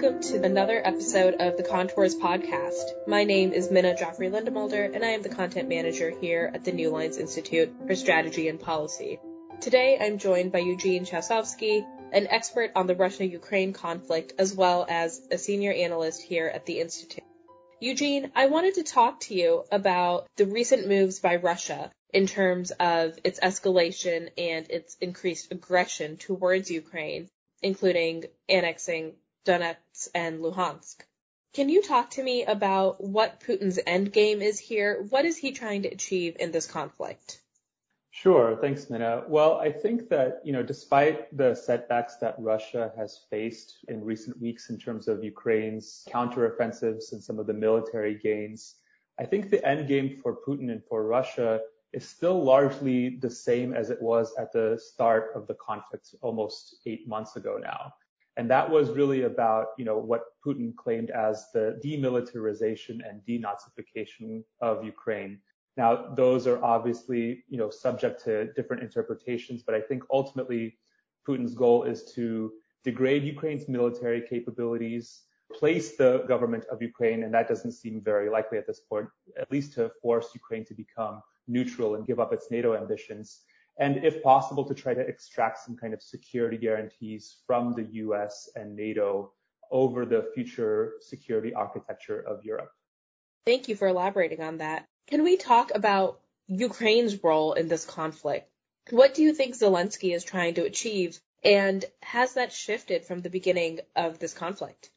welcome to another episode of the Contours podcast. My name is Minna Joffrey Lindemulder, and I am the content manager here at the New Lines Institute for Strategy and Policy. Today, I'm joined by Eugene Chausovsky, an expert on the Russia-Ukraine conflict, as well as a senior analyst here at the Institute. Eugene, I wanted to talk to you about the recent moves by Russia in terms of its escalation and its increased aggression towards Ukraine, including annexing Donetsk and Luhansk. Can you talk to me about what Putin's endgame is here? What is he trying to achieve in this conflict? Sure. Thanks, Minna. Well, I think that, you know, despite the setbacks that Russia has faced in recent weeks in terms of Ukraine's counteroffensives and some of the military gains, I think the end game for Putin and for Russia is still largely the same as it was at the start of the conflict almost eight months ago now. And that was really about, you know, what Putin claimed as the demilitarization and denazification of Ukraine. Now, those are obviously, you know, subject to different interpretations, but I think ultimately Putin's goal is to degrade Ukraine's military capabilities, place the government of Ukraine, and that doesn't seem very likely at this point, at least to force Ukraine to become neutral and give up its NATO ambitions, and if possible, to try to extract some kind of security guarantees from the US and NATO over the future security architecture of Europe. Thank you for elaborating on that. Can we talk about Ukraine's role in this conflict? What do you think Zelensky is trying to achieve, and has that shifted from the beginning of this conflict?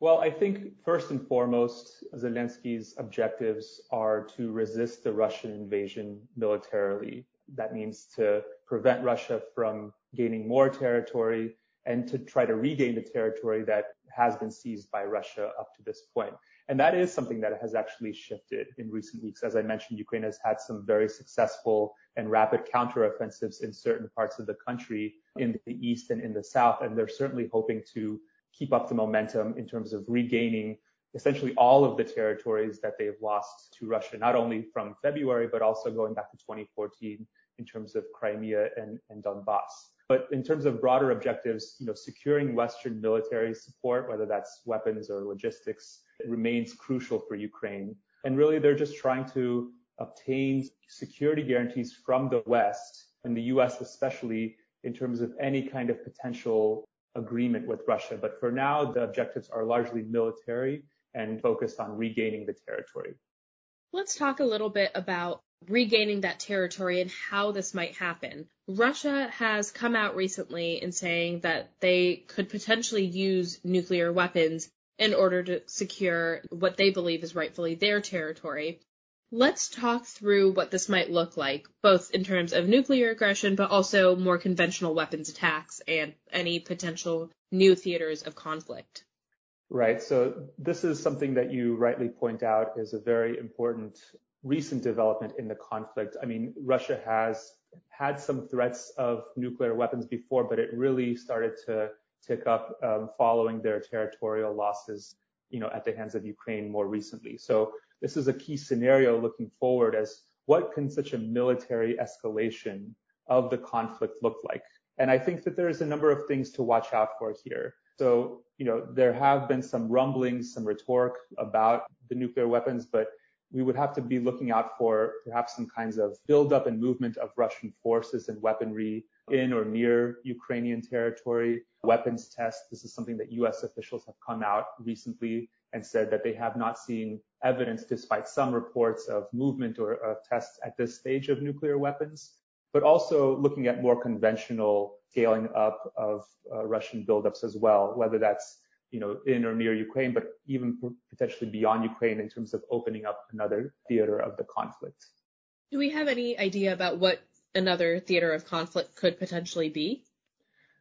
Well, I think first and foremost, Zelensky's objectives are to resist the Russian invasion militarily that means to prevent Russia from gaining more territory and to try to regain the territory that has been seized by Russia up to this point. And that is something that has actually shifted in recent weeks. As I mentioned, Ukraine has had some very successful and rapid counteroffensives in certain parts of the country in the east and in the south. And they're certainly hoping to keep up the momentum in terms of regaining essentially all of the territories that they've lost to Russia, not only from February, but also going back to 2014 in terms of Crimea and, and Donbass. But in terms of broader objectives, you know, securing Western military support, whether that's weapons or logistics, remains crucial for Ukraine. And really, they're just trying to obtain security guarantees from the West and the US especially in terms of any kind of potential agreement with Russia. But for now, the objectives are largely military and focused on regaining the territory. Let's talk a little bit about regaining that territory and how this might happen. Russia has come out recently in saying that they could potentially use nuclear weapons in order to secure what they believe is rightfully their territory. Let's talk through what this might look like, both in terms of nuclear aggression, but also more conventional weapons attacks and any potential new theaters of conflict. Right. So this is something that you rightly point out is a very important recent development in the conflict. I mean, Russia has had some threats of nuclear weapons before, but it really started to tick up um, following their territorial losses, you know, at the hands of Ukraine more recently. So this is a key scenario looking forward as what can such a military escalation of the conflict look like? And I think that there's a number of things to watch out for here. So, you know, there have been some rumblings, some rhetoric about the nuclear weapons, but we would have to be looking out for perhaps some kinds of buildup and movement of Russian forces and weaponry in or near Ukrainian territory, weapons tests. This is something that U.S. officials have come out recently and said that they have not seen evidence, despite some reports of movement or of tests at this stage of nuclear weapons, but also looking at more conventional scaling up of uh, Russian buildups as well, whether that's you know in or near Ukraine, but even potentially beyond Ukraine in terms of opening up another theater of the conflict. Do we have any idea about what another theater of conflict could potentially be?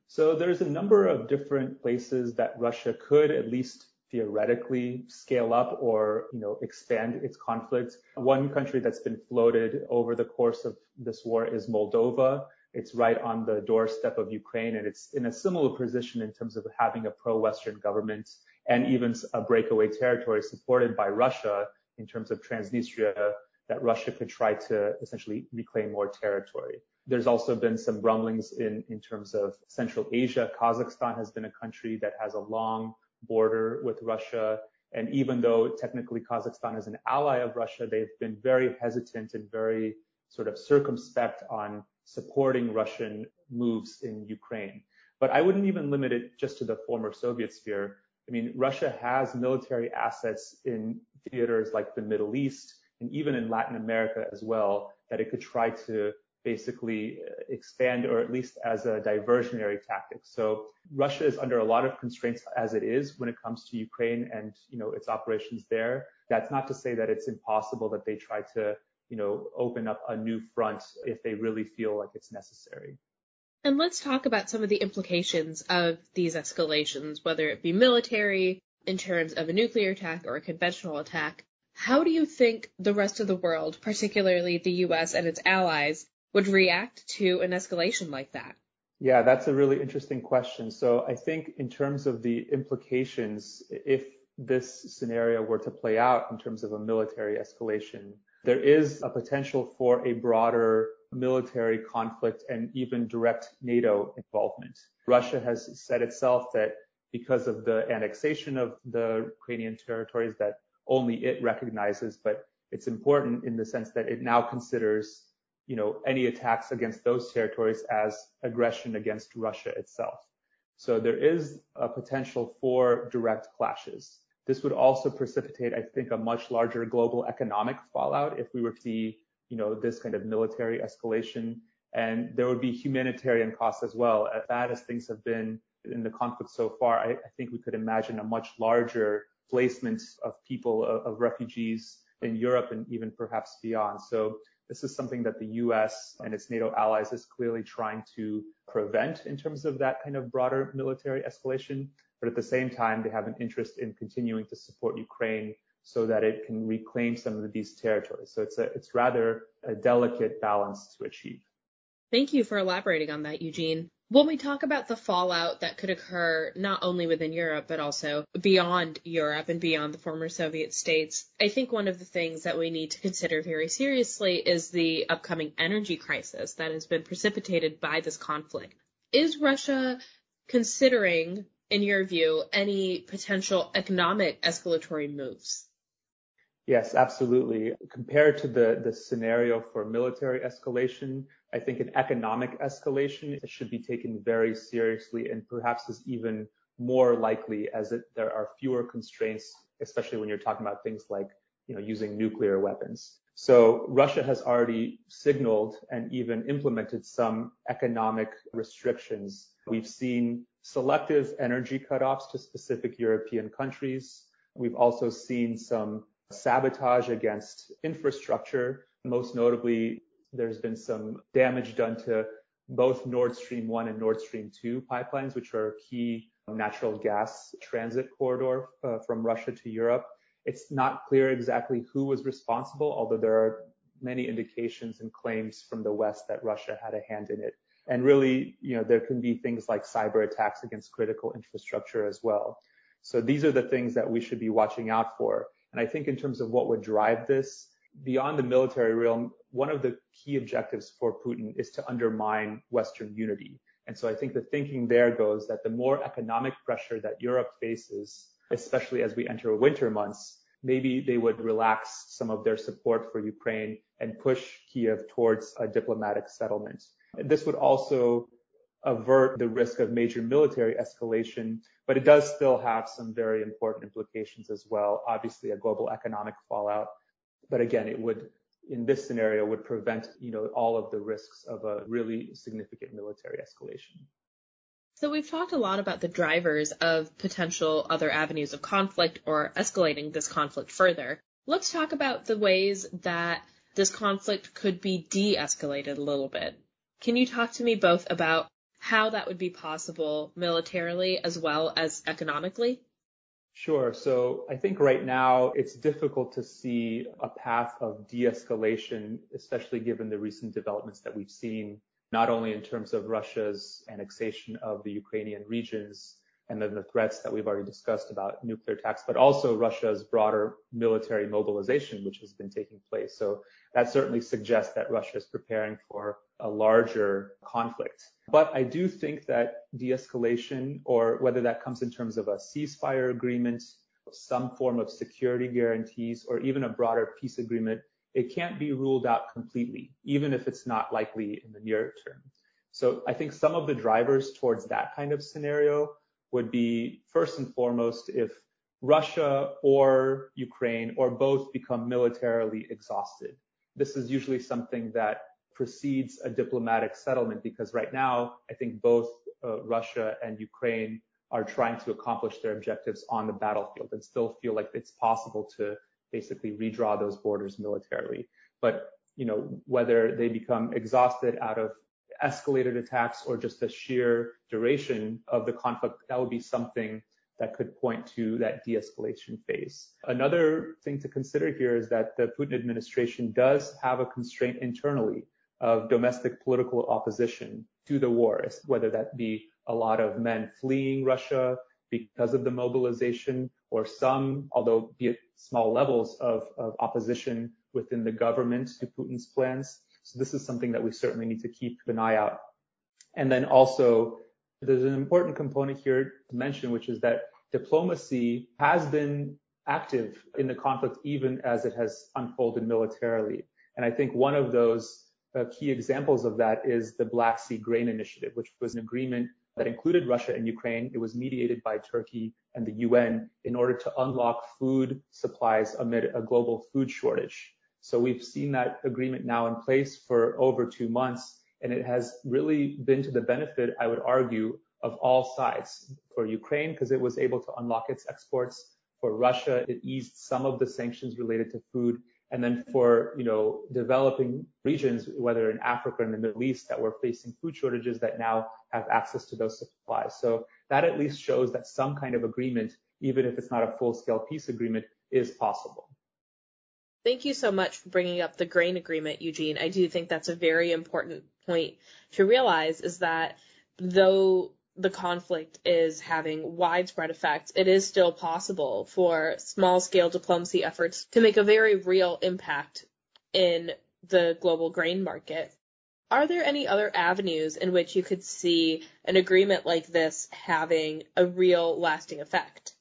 So there's a number of different places that Russia could at least theoretically scale up or you know expand its conflict. One country that's been floated over the course of this war is Moldova. It's right on the doorstep of Ukraine, and it's in a similar position in terms of having a pro-Western government and even a breakaway territory supported by Russia in terms of Transnistria that Russia could try to essentially reclaim more territory. There's also been some rumblings in, in terms of Central Asia. Kazakhstan has been a country that has a long border with Russia. And even though technically Kazakhstan is an ally of Russia, they've been very hesitant and very sort of circumspect on supporting Russian moves in Ukraine. But I wouldn't even limit it just to the former Soviet sphere. I mean, Russia has military assets in theaters like the Middle East and even in Latin America as well that it could try to basically uh, expand or at least as a diversionary tactic. So Russia is under a lot of constraints as it is when it comes to Ukraine and, you know, its operations there. That's not to say that it's impossible that they try to, you know, open up a new front if they really feel like it's necessary. And let's talk about some of the implications of these escalations, whether it be military, in terms of a nuclear attack or a conventional attack. How do you think the rest of the world, particularly the US and its allies, would react to an escalation like that? Yeah, that's a really interesting question. So I think in terms of the implications, if this scenario were to play out in terms of a military escalation, there is a potential for a broader military conflict and even direct NATO involvement. Russia has said itself that because of the annexation of the Ukrainian territories that only it recognizes, but it's important in the sense that it now considers you know, any attacks against those territories as aggression against Russia itself. So there is a potential for direct clashes. This would also precipitate, I think, a much larger global economic fallout if we were to see, you know, this kind of military escalation. And there would be humanitarian costs as well. As bad as things have been in the conflict so far, I, I think we could imagine a much larger placement of people, of, of refugees in Europe and even perhaps beyond. So this is something that the US and its NATO allies is clearly trying to prevent in terms of that kind of broader military escalation. But at the same time, they have an interest in continuing to support Ukraine so that it can reclaim some of these territories. So it's a, it's rather a delicate balance to achieve. Thank you for elaborating on that, Eugene. When we talk about the fallout that could occur not only within Europe, but also beyond Europe and beyond the former Soviet states, I think one of the things that we need to consider very seriously is the upcoming energy crisis that has been precipitated by this conflict. Is Russia considering, in your view, any potential economic escalatory moves? Yes, absolutely. Compared to the, the scenario for military escalation, I think an economic escalation should be taken very seriously and perhaps is even more likely as it, there are fewer constraints, especially when you're talking about things like, you know, using nuclear weapons. So Russia has already signaled and even implemented some economic restrictions. We've seen selective energy cutoffs to specific European countries. We've also seen some sabotage against infrastructure, most notably there's been some damage done to both Nord Stream 1 and Nord Stream 2 pipelines, which are a key natural gas transit corridor uh, from Russia to Europe. It's not clear exactly who was responsible, although there are many indications and claims from the West that Russia had a hand in it. And really, you know, there can be things like cyber attacks against critical infrastructure as well. So these are the things that we should be watching out for. And I think in terms of what would drive this, beyond the military realm, one of the key objectives for Putin is to undermine Western unity. And so I think the thinking there goes that the more economic pressure that Europe faces, especially as we enter winter months, maybe they would relax some of their support for Ukraine and push Kiev towards a diplomatic settlement. This would also avert the risk of major military escalation, it does still have some very important implications as well. Obviously, a global economic fallout but again, it would, in this scenario, would prevent, you know, all of the risks of a really significant military escalation. So we've talked a lot about the drivers of potential other avenues of conflict or escalating this conflict further. Let's talk about the ways that this conflict could be de-escalated a little bit. Can you talk to me both about how that would be possible militarily as well as economically? Sure. So I think right now it's difficult to see a path of de-escalation, especially given the recent developments that we've seen, not only in terms of Russia's annexation of the Ukrainian regions, and then the threats that we've already discussed about nuclear attacks, but also Russia's broader military mobilization, which has been taking place. So that certainly suggests that Russia is preparing for a larger conflict. But I do think that de-escalation, or whether that comes in terms of a ceasefire agreement, some form of security guarantees, or even a broader peace agreement, it can't be ruled out completely, even if it's not likely in the near term. So I think some of the drivers towards that kind of scenario would be first and foremost if Russia or Ukraine or both become militarily exhausted. This is usually something that precedes a diplomatic settlement because right now I think both uh, Russia and Ukraine are trying to accomplish their objectives on the battlefield and still feel like it's possible to basically redraw those borders militarily. But you know whether they become exhausted out of escalated attacks or just the sheer duration of the conflict, that would be something that could point to that de-escalation phase. Another thing to consider here is that the Putin administration does have a constraint internally of domestic political opposition to the war, whether that be a lot of men fleeing Russia because of the mobilization or some, although be it small levels of, of opposition within the government to Putin's plans. So this is something that we certainly need to keep an eye out. And then also there's an important component here to mention, which is that diplomacy has been active in the conflict even as it has unfolded militarily. And I think one of those uh, key examples of that is the Black Sea Grain Initiative, which was an agreement that included Russia and Ukraine. It was mediated by Turkey and the UN in order to unlock food supplies amid a global food shortage. So we've seen that agreement now in place for over two months, and it has really been to the benefit, I would argue, of all sides. For Ukraine, because it was able to unlock its exports. For Russia, it eased some of the sanctions related to food. And then for, you know, developing regions, whether in Africa and the Middle East that were facing food shortages that now have access to those supplies. So that at least shows that some kind of agreement, even if it's not a full scale peace agreement, is possible. Thank you so much for bringing up the grain agreement, Eugene. I do think that's a very important point to realize is that though the conflict is having widespread effects, it is still possible for small scale diplomacy efforts to make a very real impact in the global grain market. Are there any other avenues in which you could see an agreement like this having a real lasting effect?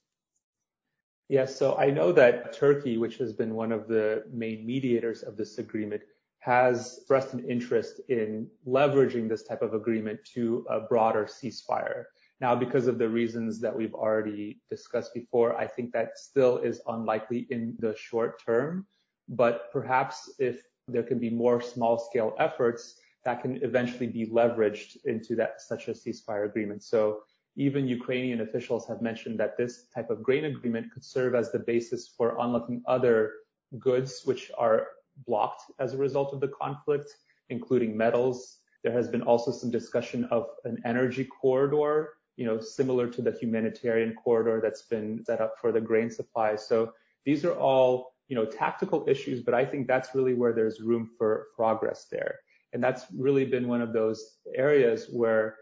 Yes, so I know that Turkey, which has been one of the main mediators of this agreement, has expressed an interest in leveraging this type of agreement to a broader ceasefire. Now, because of the reasons that we've already discussed before, I think that still is unlikely in the short term. But perhaps if there can be more small scale efforts, that can eventually be leveraged into that such a ceasefire agreement. So even Ukrainian officials have mentioned that this type of grain agreement could serve as the basis for unlocking other goods which are blocked as a result of the conflict, including metals. There has been also some discussion of an energy corridor, you know, similar to the humanitarian corridor that's been set up for the grain supply. So these are all, you know, tactical issues, but I think that's really where there's room for progress there. And that's really been one of those areas where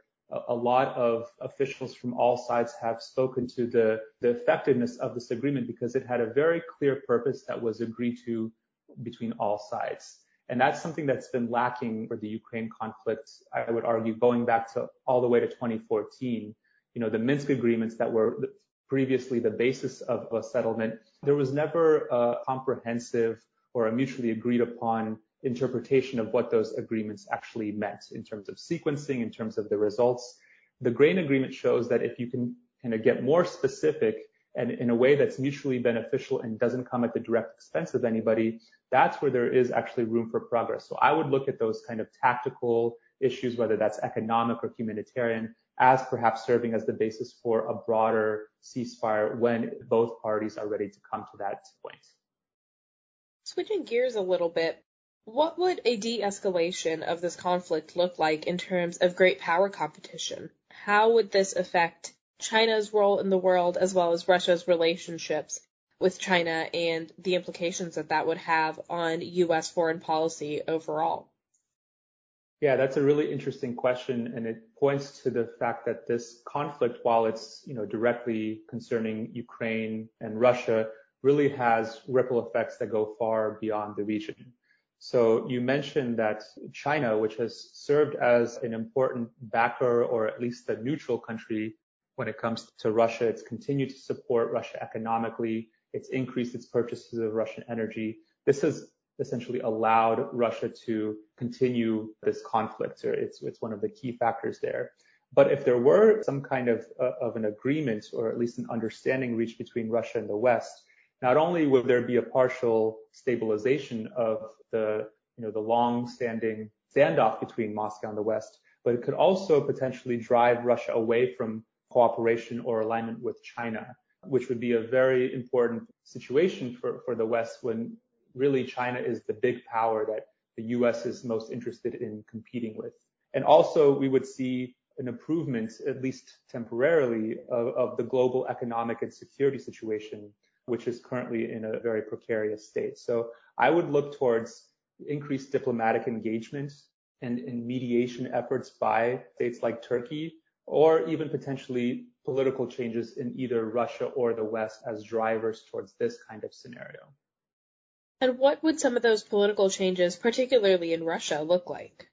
a lot of officials from all sides have spoken to the, the effectiveness of this agreement because it had a very clear purpose that was agreed to between all sides. And that's something that's been lacking for the Ukraine conflict, I would argue, going back to all the way to 2014. You know, the Minsk agreements that were previously the basis of a settlement, there was never a comprehensive or a mutually agreed upon interpretation of what those agreements actually meant in terms of sequencing, in terms of the results. The grain agreement shows that if you can kind of get more specific and in a way that's mutually beneficial and doesn't come at the direct expense of anybody, that's where there is actually room for progress. So I would look at those kind of tactical issues, whether that's economic or humanitarian, as perhaps serving as the basis for a broader ceasefire when both parties are ready to come to that point. Switching gears a little bit, what would a de-escalation of this conflict look like in terms of great power competition? How would this affect China's role in the world as well as Russia's relationships with China and the implications that that would have on U.S. foreign policy overall? Yeah, that's a really interesting question, and it points to the fact that this conflict, while it's you know directly concerning Ukraine and Russia, really has ripple effects that go far beyond the region. So you mentioned that China, which has served as an important backer or at least a neutral country when it comes to Russia, it's continued to support Russia economically. It's increased its purchases of Russian energy. This has essentially allowed Russia to continue this conflict. It's, one of the key factors there. But if there were some kind of, of an agreement or at least an understanding reached between Russia and the West, not only would there be a partial stabilization of the, you know, the long-standing standoff between Moscow and the West, but it could also potentially drive Russia away from cooperation or alignment with China, which would be a very important situation for, the West when really China is the big power that the US is most interested in competing with. And also we would see an improvement, at least temporarily, of the global economic and security situation, which is currently in a very precarious state. So I would look towards increased diplomatic engagement and, and mediation efforts by states like Turkey, or even potentially political changes in either Russia or the West as drivers towards this kind of scenario. And what would some of those political changes, particularly in Russia, look like?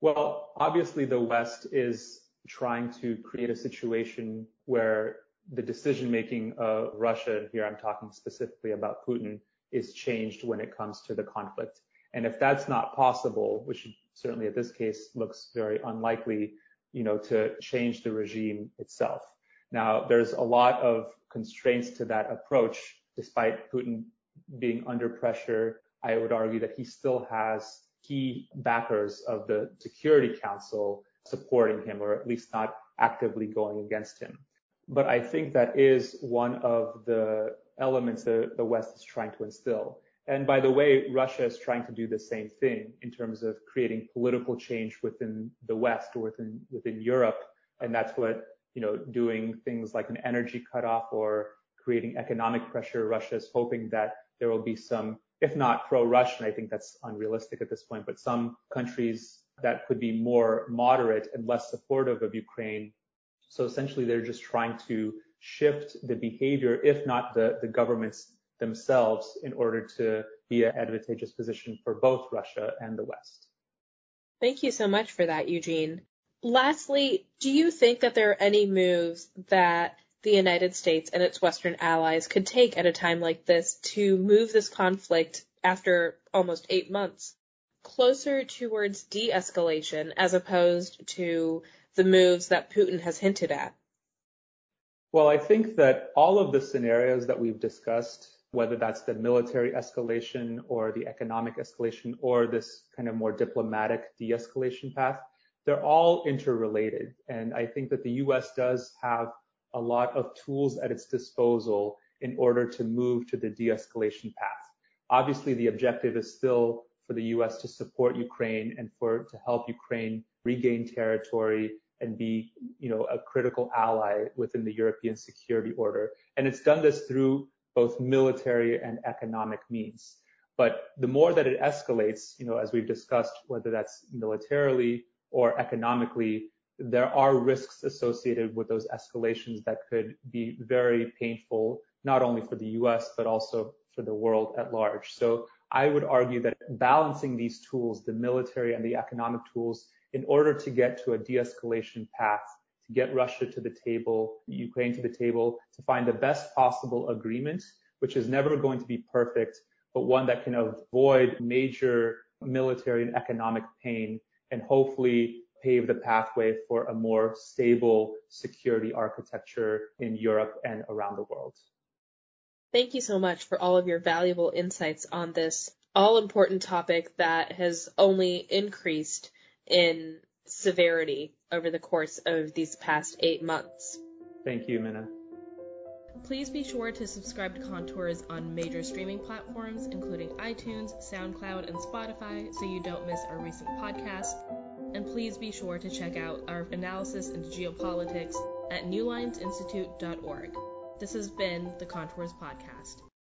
Well, obviously the West is trying to create a situation where the decision making of Russia, here I'm talking specifically about Putin, is changed when it comes to the conflict. And if that's not possible, which certainly at this case looks very unlikely, you know, to change the regime itself. Now, there's a lot of constraints to that approach, despite Putin being under pressure, I would argue that he still has key backers of the Security Council supporting him, or at least not actively going against him. But I think that is one of the elements that the West is trying to instill. And by the way, Russia is trying to do the same thing in terms of creating political change within the West or within within Europe. And that's what, you know, doing things like an energy cutoff or creating economic pressure. Russia is hoping that there will be some, if not pro-Russian, I think that's unrealistic at this point, but some countries that could be more moderate and less supportive of Ukraine. So essentially, they're just trying to shift the behavior, if not the, the governments themselves, in order to be an advantageous position for both Russia and the West. Thank you so much for that, Eugene. Lastly, do you think that there are any moves that the United States and its Western allies could take at a time like this to move this conflict after almost eight months closer towards de escalation as opposed to the moves that Putin has hinted at? Well, I think that all of the scenarios that we've discussed, whether that's the military escalation or the economic escalation or this kind of more diplomatic de escalation path, they're all interrelated. And I think that the US does have a lot of tools at its disposal in order to move to the de-escalation path. Obviously, the objective is still for the U.S. to support Ukraine and for to help Ukraine regain territory and be, you know, a critical ally within the European security order. And it's done this through both military and economic means. But the more that it escalates, you know, as we've discussed, whether that's militarily or economically, there are risks associated with those escalations that could be very painful, not only for the US, but also for the world at large. So I would argue that balancing these tools, the military and the economic tools, in order to get to a de-escalation path, to get Russia to the table, Ukraine to the table, to find the best possible agreement, which is never going to be perfect, but one that can avoid major military and economic pain and hopefully pave the pathway for a more stable security architecture in Europe and around the world. Thank you so much for all of your valuable insights on this all important topic that has only increased in severity over the course of these past eight months. Thank you, Minna. Please be sure to subscribe to Contours on major streaming platforms, including iTunes, SoundCloud, and Spotify, so you don't miss our recent podcast and please be sure to check out our analysis into geopolitics at newlinesinstitute.org. This has been the Contours Podcast.